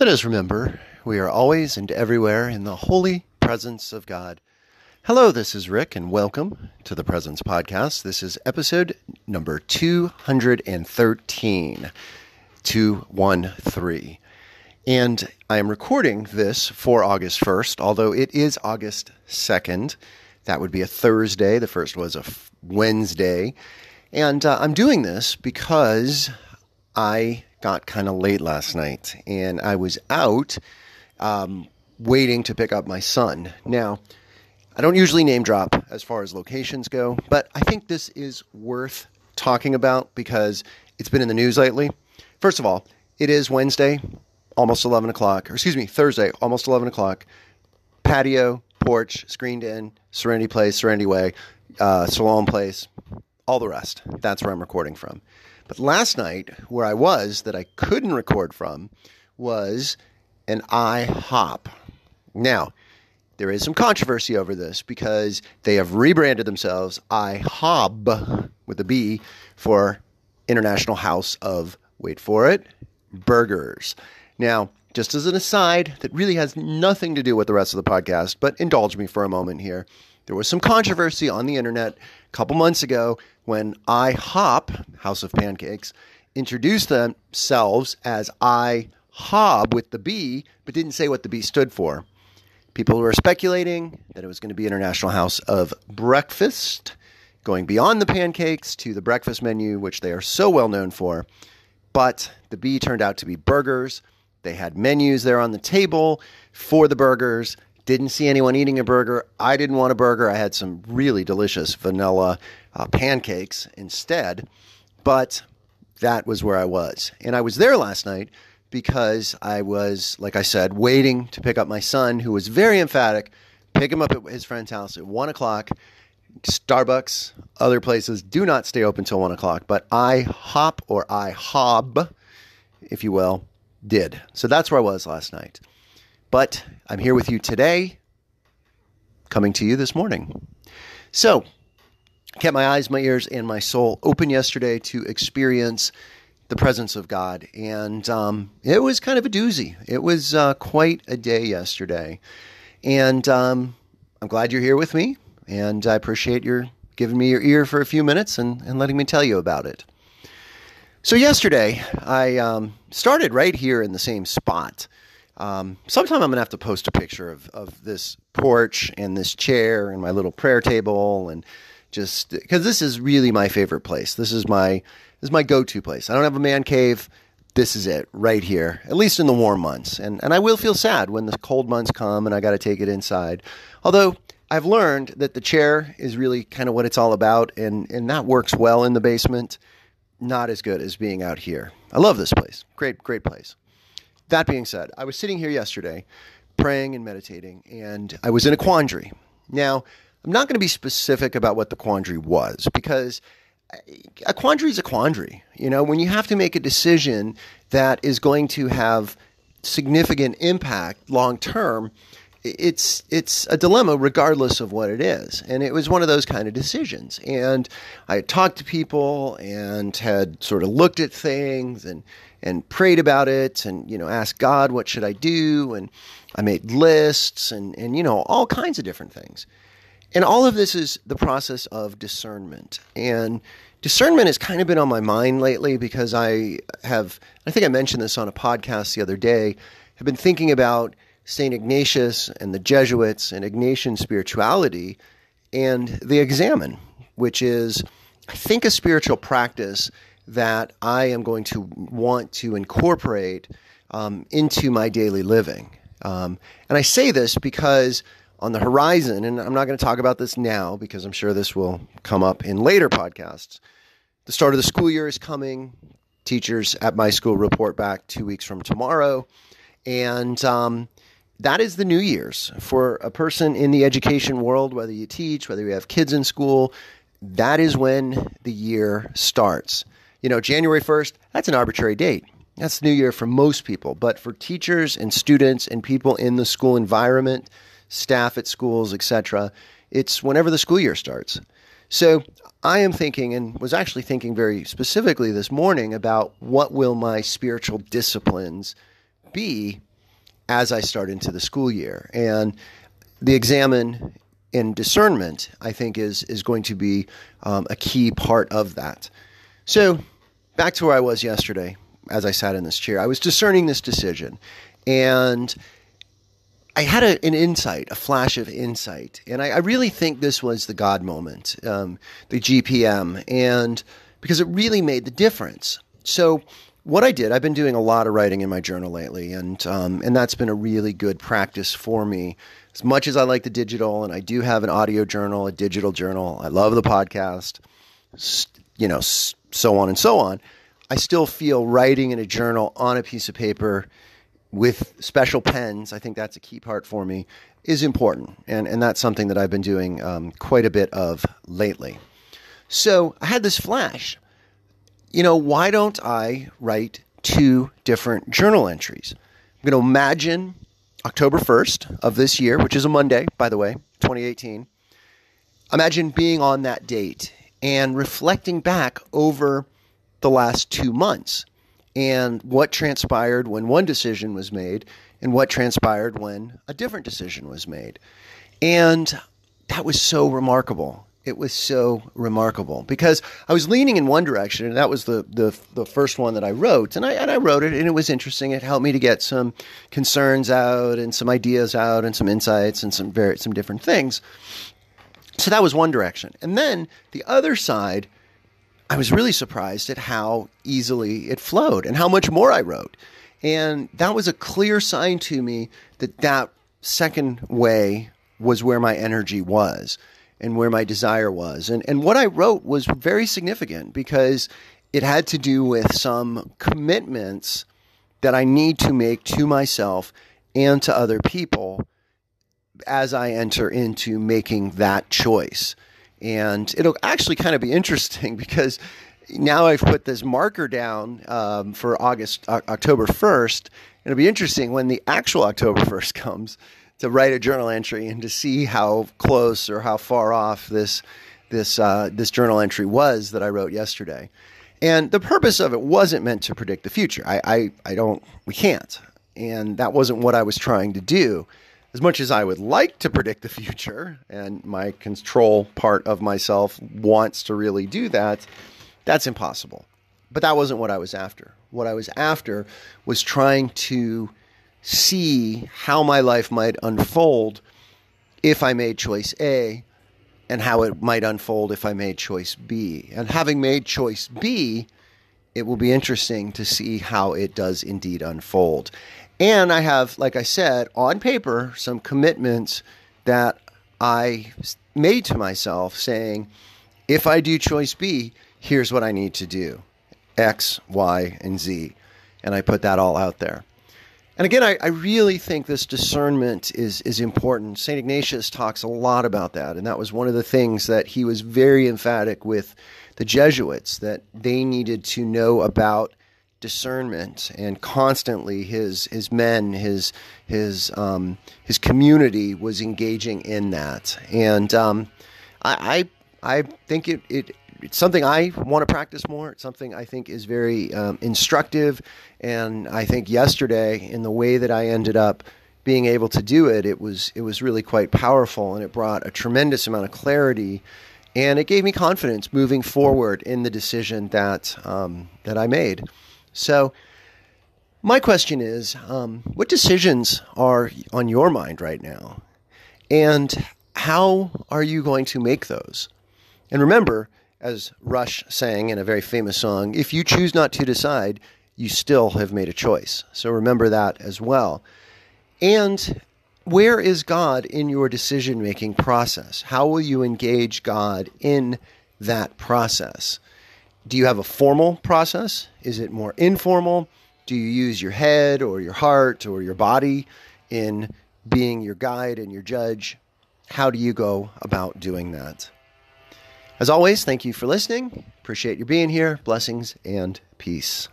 Let us remember we are always and everywhere in the holy presence of God. Hello, this is Rick, and welcome to the Presence Podcast. This is episode number 213. 213. And I am recording this for August 1st, although it is August 2nd. That would be a Thursday. The first was a Wednesday. And uh, I'm doing this because I got kind of late last night and I was out um, waiting to pick up my son. Now, I don't usually name drop as far as locations go, but I think this is worth talking about because it's been in the news lately. First of all, it is Wednesday, almost 11 o'clock, or excuse me, Thursday, almost 11 o'clock. Patio, porch, screened in, Serenity Place, Serenity Way, uh, Salon Place, all the rest. That's where I'm recording from. But last night, where I was that I couldn't record from was an IHOP. Now, there is some controversy over this because they have rebranded themselves IHOB with a B for International House of, wait for it, Burgers. Now, just as an aside that really has nothing to do with the rest of the podcast, but indulge me for a moment here. There was some controversy on the internet a couple months ago when IHOP, House of Pancakes, introduced themselves as IHOB with the B, but didn't say what the B stood for. People were speculating that it was going to be International House of Breakfast, going beyond the pancakes to the breakfast menu, which they are so well known for. But the B turned out to be burgers. They had menus there on the table for the burgers. Didn't see anyone eating a burger. I didn't want a burger. I had some really delicious vanilla uh, pancakes instead. But that was where I was. And I was there last night because I was, like I said, waiting to pick up my son, who was very emphatic. Pick him up at his friend's house at one o'clock. Starbucks, other places do not stay open till one o'clock, but IHOP or I hob, if you will, did. So that's where I was last night. But I'm here with you today, coming to you this morning. So, kept my eyes, my ears, and my soul open yesterday to experience the presence of God. And um, it was kind of a doozy. It was uh, quite a day yesterday. And um, I'm glad you're here with me. And I appreciate your giving me your ear for a few minutes and, and letting me tell you about it. So, yesterday, I um, started right here in the same spot. Um, sometime I'm to have to post a picture of, of this porch and this chair and my little prayer table and just because this is really my favorite place. This is my this is my go-to place. I don't have a man cave. This is it right here, at least in the warm months. And and I will feel sad when the cold months come and I got to take it inside. Although I've learned that the chair is really kind of what it's all about, and and that works well in the basement. Not as good as being out here. I love this place. Great, great place. That being said, I was sitting here yesterday praying and meditating, and I was in a quandary. Now, I'm not going to be specific about what the quandary was because eh, a quandary is a quandary. You know, when you have to make a decision that is going to have significant impact long term, it's it's a dilemma regardless of what it is. And it was one of those kind of decisions. And i talked to people and had sort of looked at things and and prayed about it and you know asked god what should i do? And i made lists and and you know all kinds of different things. And all of this is the process of discernment. And discernment has kind of been on my mind lately because i have i think i mentioned this on a podcast the other day have been thinking about St. Ignatius and the Jesuits and Ignatian spirituality, and the Examen, which is, I think, a spiritual practice that I am going to want to incorporate um, into my daily living. Um, and I say this because on the horizon, and I'm not going to talk about this now because I'm sure this will come up in later podcasts. The start of the school year is coming. Teachers at my school report back two weeks from tomorrow. And um, that is the New Year's for a person in the education world, whether you teach, whether you have kids in school. That is when the year starts. You know, January 1st, that's an arbitrary date. That's the new year for most people. But for teachers and students and people in the school environment, staff at schools, etc., it's whenever the school year starts. So I am thinking and was actually thinking very specifically this morning about what will my spiritual disciplines be as I start into the school year. And the Examen and discernment, I think, is is going to be um, a key part of that. So, back to where I was yesterday, as I sat in this chair, I was discerning this decision, and I had a, an insight, a flash of insight, and I, I really think this was the God moment, um, the GPM, and because it really made the difference. So, what I did, I've been doing a lot of writing in my journal lately, and um, and that's been a really good practice for me. As much as I like the digital, and I do have an audio journal, a digital journal, I love the podcast, you know, so on and so on. I still feel writing in a journal on a piece of paper with special pens, I think that's a key part for me, is important. And, and that's something that I've been doing um, quite a bit of lately. So I had this flash. You know, why don't I write two different journal entries? I'm going to imagine October 1st of this year, which is a Monday, by the way, 2018. Imagine being on that date and reflecting back over the last two months and what transpired when one decision was made and what transpired when a different decision was made. And that was so remarkable. It was so remarkable because I was leaning in one direction, and that was the, the, the first one that I wrote. And I, and I wrote it, and it was interesting. It helped me to get some concerns out, and some ideas out, and some insights, and some very, some different things. So that was one direction. And then the other side I was really surprised at how easily it flowed and how much more I wrote. And that was a clear sign to me that that second way was where my energy was and where my desire was. And, and what I wrote was very significant because it had to do with some commitments that I need to make to myself and to other people as I enter into making that choice. And it'll actually kind of be interesting because now I've put this marker down um, for August, uh, October 1st. It'll be interesting when the actual October 1st comes to write a journal entry and to see how close or how far off this this uh, this journal entry was that I wrote yesterday. And the purpose of it wasn't meant to predict the future. I, I, I don't, we can't. And that wasn't what I was trying to do as much as I would like to predict the future, and my control part of myself wants to really do that, that's impossible. But that wasn't what I was after. What I was after was trying to see how my life might unfold if I made choice A and how it might unfold if I made choice B. And having made choice B, it will be interesting to see how it does indeed unfold. And I have, like I said, on paper, some commitments that I made to myself saying, if I do choice B, here's what I need to do X, Y, and Z. And I put that all out there. And again, I, I, really think this discernment is, is important. St. Ignatius talks a lot about that. And that was one of the things that he was very emphatic with the Jesuits that they needed to know about discernment and constantly his his men his his um, his community was engaging in that and um, I, I, I think it, it it's something I want to practice more. It's something I think is very um, instructive, and I think yesterday in the way that I ended up being able to do it, it was it was really quite powerful, and it brought a tremendous amount of clarity, and it gave me confidence moving forward in the decision that um, that I made. So, my question is um, what decisions are on your mind right now? And how are you going to make those? And remember, as Rush sang in a very famous song, if you choose not to decide, you still have made a choice. So remember that as well. And where is God in your decision making process? How will you engage God in that process? Do you have a formal process? Is it more informal? Do you use your head or your heart or your body in being your guide and your judge? How do you go about doing that? As always, thank you for listening. Appreciate you being here. Blessings and peace.